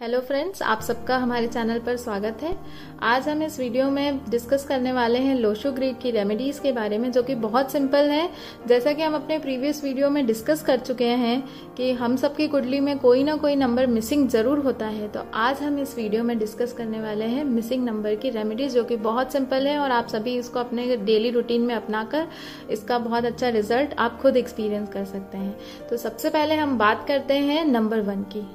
Hello friends, आप सबका हमारे चैनल पर स्वागत है। आज हम इस वीडियो में डिस्कस करने वाले हैं लोशो ग्रीड की रेमेडीज के बारे में, जो कि बहुत सिंपल है। जैसा कि हम अपने प्रीवियस वीडियो में डिस्कस कर चुके हैं कि हम सबकी कुंडली में कोई ना कोई नंबर मिसिंग ज़रूर होता है तो आज हम इस वीडियो में डिस्कस करने वाले हैं मिसिंग नंबर की रेमेडीज, जो कि बहुत सिंपल है और आप सभी इसको अपने डेली रूटीन में अपनाकर इसका बहुत अच्छा रिज़ल्ट आप खुद एक्सपीरियंस कर सकते हैं। तो सबसे पहले हम बात करते हैं नंबर वन की।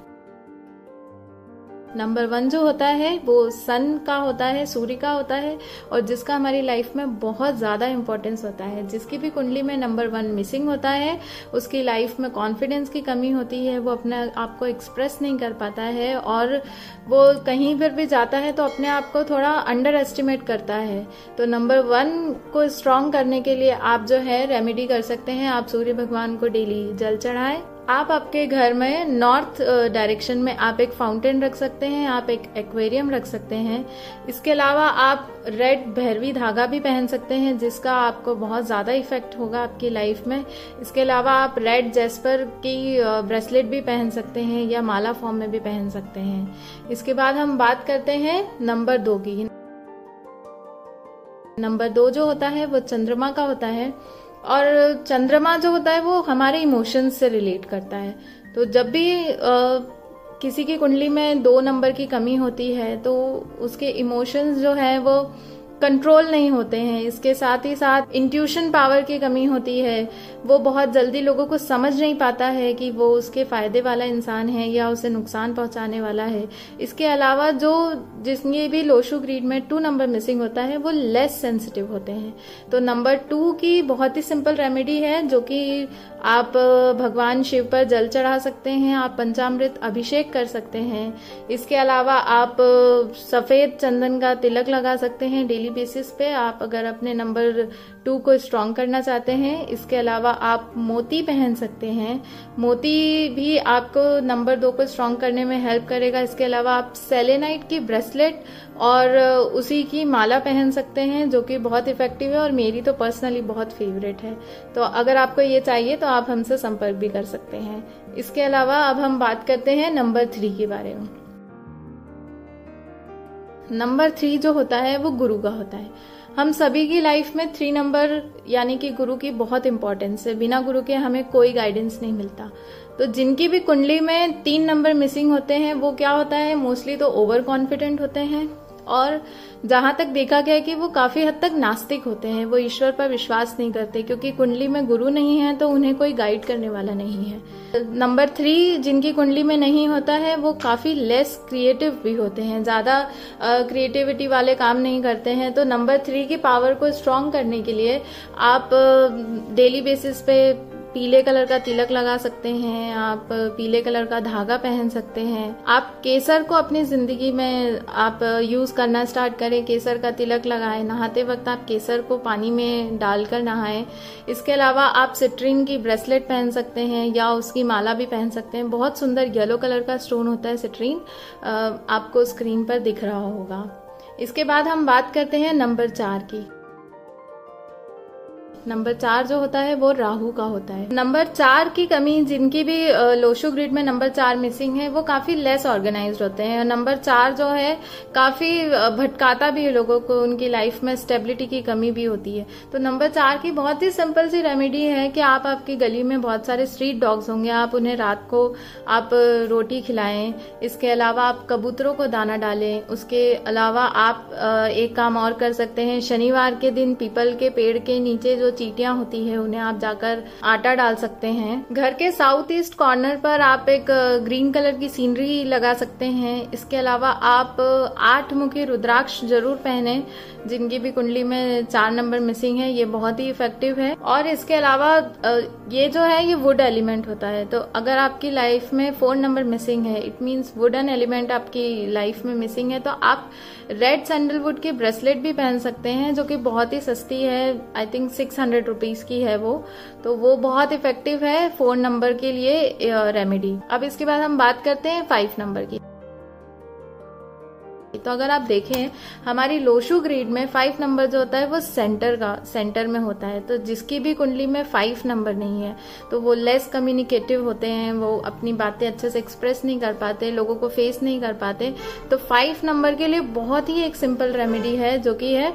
नंबर वन जो होता है, वो सन का होता है, सूर्य का होता है, और जिसका हमारी लाइफ में बहुत ज़्यादा इंपॉर्टेंस होता है। जिसकी भी कुंडली में नंबर वन मिसिंग होता है, उसकी लाइफ में कॉन्फिडेंस की कमी होती है, वो अपने आप को एक्सप्रेस नहीं कर पाता है, और वो कहीं पर भी जाता है तो अपने आप को थोड़ा अंडर एस्टिमेट करता है। तो नंबर वन को स्ट्रांग करने के लिए आप जो है रेमेडी कर सकते हैं। आप सूर्य भगवान को डेली जल चढ़ाएँ। आप आपके घर में नॉर्थ डायरेक्शन में आप एक फाउंटेन रख सकते हैं, आप एक एक्वेरियम रख सकते हैं। इसके अलावा आप रेड भैरवी धागा भी पहन सकते हैं, जिसका आपको बहुत ज़्यादा इफ़ेक्ट होगा आपकी लाइफ में। इसके अलावा आप रेड जेस्पर की ब्रेसलेट भी पहन सकते हैं या माला फॉर्म में भी पहन सकते हैं। इसके बाद हम बात करते हैं नंबर दो की। नंबर दो जो होता है, वो चंद्रमा का होता है। और चंद्रमा जो होता है वो हमारे इमोशंस से रिलेट करता है। तो जब भी आ, किसी की कुंडली में दो नंबर की कमी होती है तो उसके इमोशंस जो है वो कंट्रोल नहीं होते हैं। इसके साथ ही साथ इंट्यूशन पावर की कमी होती है। वो बहुत जल्दी लोगों को समझ नहीं पाता है कि वो उसके फ़ायदे वाला इंसान है या उसे नुकसान पहुँचाने वाला है। इसके अलावा जो जिसने भी लोशु ग्रीड में टू नंबर मिसिंग होता है, वो लेस सेंसिटिव होते हैं। तो नंबर टू की बहुत ही सिंपल रेमेडी है, जो कि आप भगवान शिव पर जल चढ़ा सकते हैं, आप पंचामृत अभिषेक कर सकते हैं। इसके अलावा आप सफ़ेद चंदन का तिलक लगा सकते हैं, डेली बेसिस पे आप अगर अपने नंबर टू को स्ट्रॉन्ग करना चाहते हैं, इसके अलावा आप मोती पहन सकते हैं। मोती भी आपको नंबर दो को स्ट्रॉन्ग करने में हेल्प करेगा। इसके अलावा आप सेलेनाइट की ब्रेसलेट और उसी की माला पहन सकते हैं, जो कि बहुत इफ़ेक्टिव है और मेरी तो पर्सनली बहुत फेवरेट है। तो अगर आपको ये चाहिए तो आप हमसे संपर्क भी कर सकते हैं। इसके अलावा अब हम बात करते हैं नंबर थ्री के बारे में। नंबर थ्री जो होता है, वो गुरु का होता है। हम सभी की लाइफ में थ्री नंबर यानी कि गुरु की बहुत इंपॉर्टेंस है। बिना गुरु के हमें कोई गाइडेंस नहीं मिलता। तो जिनकी भी कुंडली में तीन नंबर मिसिंग होते हैं, वो क्या होता है? मोस्टली तो ओवर कॉन्फिडेंट होते हैं। और जहाँ तक देखा गया कि वो काफ़ी हद तक नास्तिक होते हैं, वो ईश्वर पर विश्वास नहीं करते, क्योंकि कुंडली में गुरु नहीं है तो उन्हें कोई गाइड करने वाला नहीं है। नंबर थ्री जिनकी कुंडली में नहीं होता है, वो काफ़ी लेस क्रिएटिव भी होते हैं, ज़्यादा क्रिएटिविटी वाले काम नहीं करते हैं। तो नंबर थ्री की पावर को स्ट्रांग करने के लिए आप डेली बेसिस पे पीले कलर का तिलक लगा सकते हैं, आप पीले कलर का धागा पहन सकते हैं। आप केसर को अपनी ज़िंदगी में आप यूज़ करना स्टार्ट करें, केसर का तिलक लगाएँ। नहाते वक्त आप केसर को पानी में डालकर नहाएँ। इसके अलावा आप सिट्रीन की ब्रेसलेट पहन सकते हैं या उसकी माला भी पहन सकते हैं। बहुत सुंदर येलो कलर का स्टोन होता है सिट्रीन आपको स्क्रीन पर दिख रहा होगा। इसके बाद हम बात करते हैं नंबर चार की। नंबर चार जो होता है, वो राहु का होता है। नंबर चार की कमी, जिनकी भी लोशो ग्रिड में नंबर चार मिसिंग है, वो काफ़ी लेस ऑर्गेनाइज होते हैं। नंबर चार जो है, काफ़ी भटकाता भी है लोगों को, उनकी लाइफ में स्टेबिलिटी की कमी भी होती है। तो नंबर चार की बहुत ही सिंपल सी रेमेडी है कि आप आपकी गली में बहुत सारे स्ट्रीट डॉग्स होंगे। आप उन्हें रात को, आप, रोटी खिलाएँ। इसके अलावा आप कबूतरों को दाना डालें। उसके अलावा आप एक काम और कर सकते हैं। शनिवार के दिन पीपल के पेड़ के नीचे जो चीटियाँ होती है, उन्हें आप जाकर आटा डाल सकते हैं। घर के साउथ ईस्ट कॉर्नर पर आप एक ग्रीन कलर की सीनरी लगा सकते हैं। इसके अलावा आप आठ मुखी रुद्राक्ष ज़रूर पहने, जिनकी भी कुंडली में चार नंबर मिसिंग है, ये बहुत ही इफ़ेक्टिव है। और इसके अलावा ये जो है, ये वुड एलिमेंट होता है। तो अगर आपकी लाइफ में फोर नंबर मिसिंग है इट मीन्स वुडन एलिमेंट आपकी लाइफ में मिसिंग है तो आप रेड सैंडलवुड की ब्रेसलेट भी पहन सकते हैं, जो कि बहुत ही सस्ती है। I think six hundred rupees की है वो। तो वो बहुत इफ़ेक्टिव है फोर नंबर के लिए रेमेडी अब इसके बाद हम बात करते हैं फाइव नंबर की। तो अगर आप देखें, हमारी लोशु ग्रीड में फाइव नंबर जो होता है वो सेंटर का सेंटर में होता है। तो जिसकी भी कुंडली में फाइव नंबर नहीं है तो वो लेस कम्युनिकेटिव होते हैं, वो अपनी बातें अच्छे से एक्सप्रेस नहीं कर पाते, लोगों को फेस नहीं कर पाते। तो फाइव नंबर के लिए बहुत ही एक सिंपल रेमेडी है, जो कि है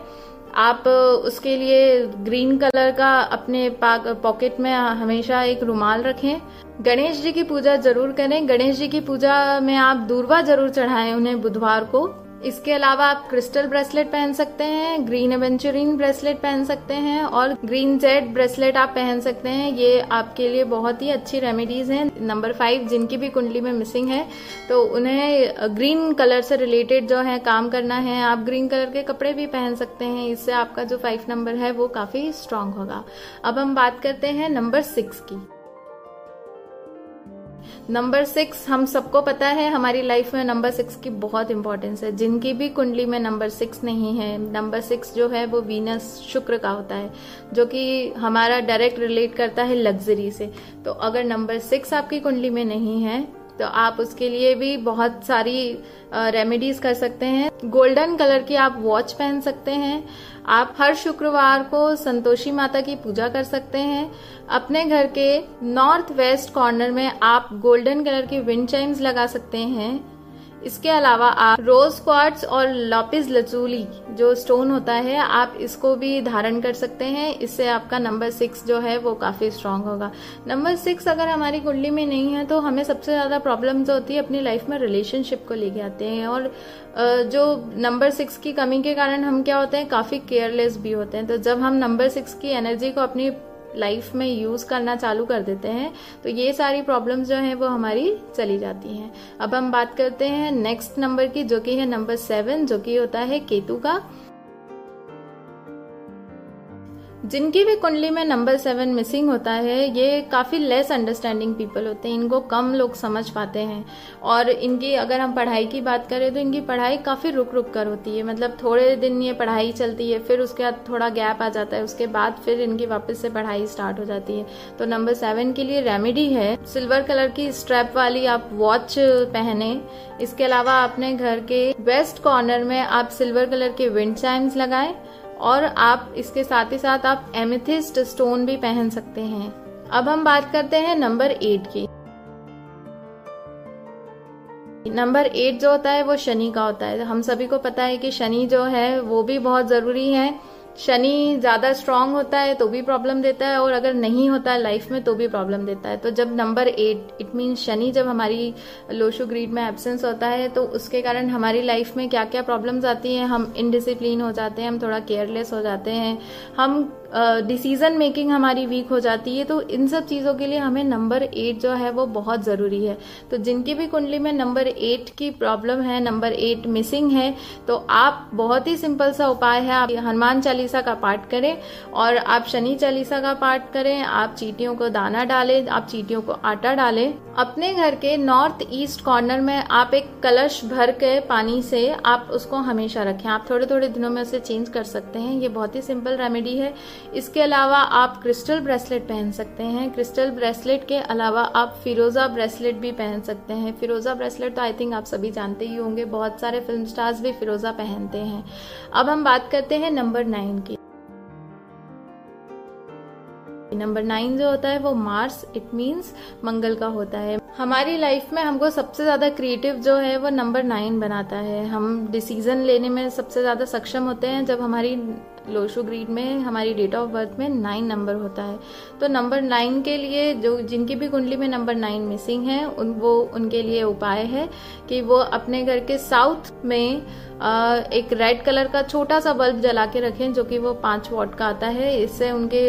आप उसके लिए ग्रीन कलर का अपने पॉकेट में हमेशा एक रुमाल रखें। गणेश जी की पूजा ज़रूर करें। गणेश जी की पूजा में आप दूरवा ज़रूर चढ़ाएँ उन्हें बुधवार को। इसके अलावा आप क्रिस्टल ब्रेसलेट पहन सकते हैं ग्रीन एवेंचुरिन ब्रेसलेट पहन सकते हैं और ग्रीन जेड ब्रेसलेट आप पहन सकते हैं। ये आपके लिए बहुत ही अच्छी रेमेडीज हैं। नंबर फाइव जिनकी भी कुंडली में मिसिंग है तो उन्हें ग्रीन कलर से रिलेटेड जो है, काम करना है। आप ग्रीन कलर के कपड़े भी पहन सकते हैं। इससे आपका जो फाइव नंबर है, वो काफ़ी स्ट्रांग होगा। अब हम बात करते हैं नंबर सिक्स की। नंबर सिक्स हम सबको पता है, हमारी लाइफ में नंबर सिक्स की बहुत इंपॉर्टेंस है। जिनकी भी कुंडली में नंबर सिक्स नहीं है नंबर सिक्स जो है, वो वीनस शुक्र का होता है, जो कि हमारा डायरेक्ट रिलेट करता है लग्जरी से। तो अगर नंबर सिक्स आपकी कुंडली में नहीं है तो आप उसके लिए भी बहुत सारी रेमेडीज कर सकते हैं। गोल्डन कलर की आप वॉच पहन सकते हैं। आप हर शुक्रवार को संतोषी माता की पूजा कर सकते हैं। अपने घर के नॉर्थ वेस्ट कॉर्नर में आप गोल्डन कलर की विंड चाइम्स लगा सकते हैं। इसके अलावा आप रोज क्वार्ट्स और लॉपिस लचूली, जो स्टोन होता है, आप इसको भी धारण कर सकते हैं। इससे आपका नंबर सिक्स जो है, वो काफ़ी स्ट्रांग होगा। नंबर सिक्स अगर हमारी कुंडली में नहीं है तो हमें सबसे ज़्यादा प्रॉब्लम जो होती है, अपनी लाइफ में रिलेशनशिप को लेके आते हैं। और जो नंबर सिक्स की कमी के कारण हम क्या होते हैं, काफ़ी केयरलेस भी होते हैं। तो जब हम नंबर सिक्स की एनर्जी को अपनी लाइफ में यूज़ करना चालू कर देते हैं तो ये सारी प्रॉब्लम्स जो हैं वो हमारी चली जाती हैं। अब हम बात करते हैं नेक्स्ट नंबर की, जो कि है नंबर सेवन जो कि होता है केतु का। जिनकी भी कुंडली में नंबर सेवन मिसिंग होता है, ये काफ़ी लेस अंडरस्टैंडिंग पीपल होते हैं, इनको कम लोग समझ पाते हैं। और इनकी अगर हम पढ़ाई की बात करें तो इनकी पढ़ाई काफ़ी रुक रुक कर होती है। मतलब थोड़े दिन ये पढ़ाई चलती है, फिर उसके बाद थोड़ा गैप आ जाता है, उसके बाद फिर इनकी वापस से पढ़ाई स्टार्ट हो जाती है। तो नंबर सेवन के लिए रेमेडी है। सिल्वर कलर की स्ट्रैप वाली आप वॉच पहने। इसके अलावा अपने घर के वेस्ट कॉर्नर में आप सिल्वर कलर के विंड चाइम्स लगाएँ। और आप इसके साथ ही साथ आप एमिथिस्ट स्टोन भी पहन सकते हैं। अब हम बात करते हैं नंबर एट की। नंबर एट जो होता है, वो शनि का होता है। हम सभी को पता है कि शनि जो है, वो भी बहुत ज़रूरी है। शनि ज़्यादा स्ट्रांग होता है तो भी प्रॉब्लम देता है और अगर नहीं होता है लाइफ में तो भी प्रॉब्लम देता है। तो जब number eight it mean Shani जब हमारी लोशो ग्रीड में एब्सेंस होता है तो उसके कारण हमारी लाइफ में क्या क्या प्रॉब्लम्स आती हैं? हम इनडिसिप्लिन हो जाते हैं हम थोड़ा केयरलेस हो जाते हैं हम डिसीज़न uh, मेकिंग हमारी वीक हो जाती है तो इन सब चीज़ों के लिए हमें नंबर एट जो है वो बहुत ज़रूरी है। तो जिनकी भी कुंडली में नंबर एट की प्रॉब्लम है नंबर एट मिसिंग है तो आप बहुत ही सिंपल सा उपाय है। आप हनुमान चालीसा का पाठ करें और आप शनि चालीसा का पाठ करें, आप चीटियों को दाना डालें, आप चीटियों को आटा डालें। अपने घर के नॉर्थ ईस्ट कॉर्नर में आप एक कलश भर के पानी से आप उसको हमेशा रखें। आप थोड़े थोड़े दिनों में उसे चेंज कर सकते हैं। ये बहुत ही सिंपल रेमेडी है। इसके अलावा आप क्रिस्टल ब्रेसलेट पहन सकते हैं। क्रिस्टल ब्रेसलेट के अलावा आप फिरोजा ब्रेसलेट भी पहन सकते हैं। फिरोजा ब्रेसलेट तो आई थिंक आप सभी जानते ही होंगे। बहुत सारे फ़िल्म स्टार्स भी फिरोजा पहनते हैं। अब हम बात करते हैं नंबर नाइन नंबर नाइन जो होता है वो मार्स इट मीन्स मंगल का होता है। हमारी लाइफ में हमको सबसे ज़्यादा क्रिएटिव जो है वो नंबर नाइन बनाता है। हम डिसीज़न लेने में सबसे ज़्यादा सक्षम होते हैं जब हमारी लोशो ग्रीड में हमारी डेट ऑफ़ बर्थ में नाइन नंबर होता है। तो नंबर नाइन के लिए जो जिनकी भी कुंडली में नंबर नाइन मिसिंग है उन वो उनके लिए उपाय है कि वो अपने घर के साउथ में आ, एक रेड कलर का छोटा सा बल्ब जला के रखें जो कि वो पाँच वॉट का आता है। इससे उनके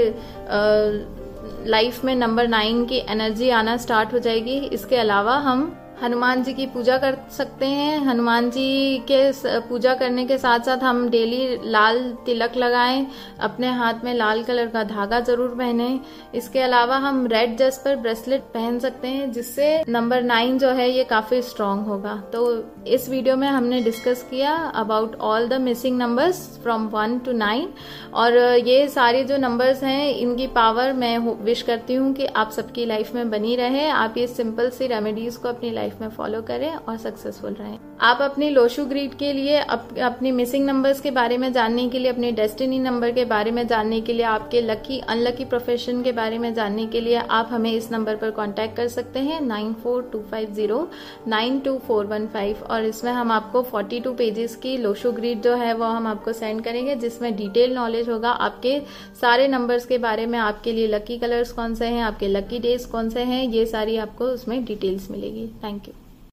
लाइफ में नंबर नाइन की एनर्जी आना स्टार्ट हो जाएगी। इसके अलावा हम हनुमान जी की पूजा कर सकते हैं। हनुमान जी के पूजा करने के साथ साथ हम डेली लाल तिलक लगाएँ, अपने हाथ में लाल कलर का धागा ज़रूर पहने। इसके अलावा हम रेड जस्पर ब्रेसलेट पहन सकते हैं, जिससे नंबर नाइन जो है ये काफ़ी स्ट्रांग होगा। तो इस वीडियो में हमने डिस्कस किया about all the missing numbers from one two nine और ये सारे जो नंबर्स हैं, इनकी पावर मैं विश करती हूँ कि आप सबकी लाइफ में बनी रहे। आप ये सिंपल सी रेमेडीज को अपनी लाइफ लाइफ में फॉलो करें और सक्सेसफुल रहें। आप अपनी लोशु ग्रीड के लिए अप, अपनी मिसिंग नंबर्स के बारे में जानने के लिए अपने डेस्टिनी नंबर के बारे में जानने के लिए आपके लकी अनलकी प्रोफेशन के बारे में जानने के लिए आप हमें इस नंबर पर कांटेक्ट कर सकते हैं nine four two five zero nine two four one five और इसमें हम आपको फोर्टी टू पेजेस की लोशो ग्रीड जो है वो हम आपको सेंड करेंगे जिसमें डिटेल नॉलेज होगा। आपके सारे नंबर्स के बारे में आपके लिए लकी कलर्स कौन से हैं आपके लकी डेज़ कौन से हैं ये सारी आपको उसमें डिटेल्स मिलेगी। Thank you Thank you.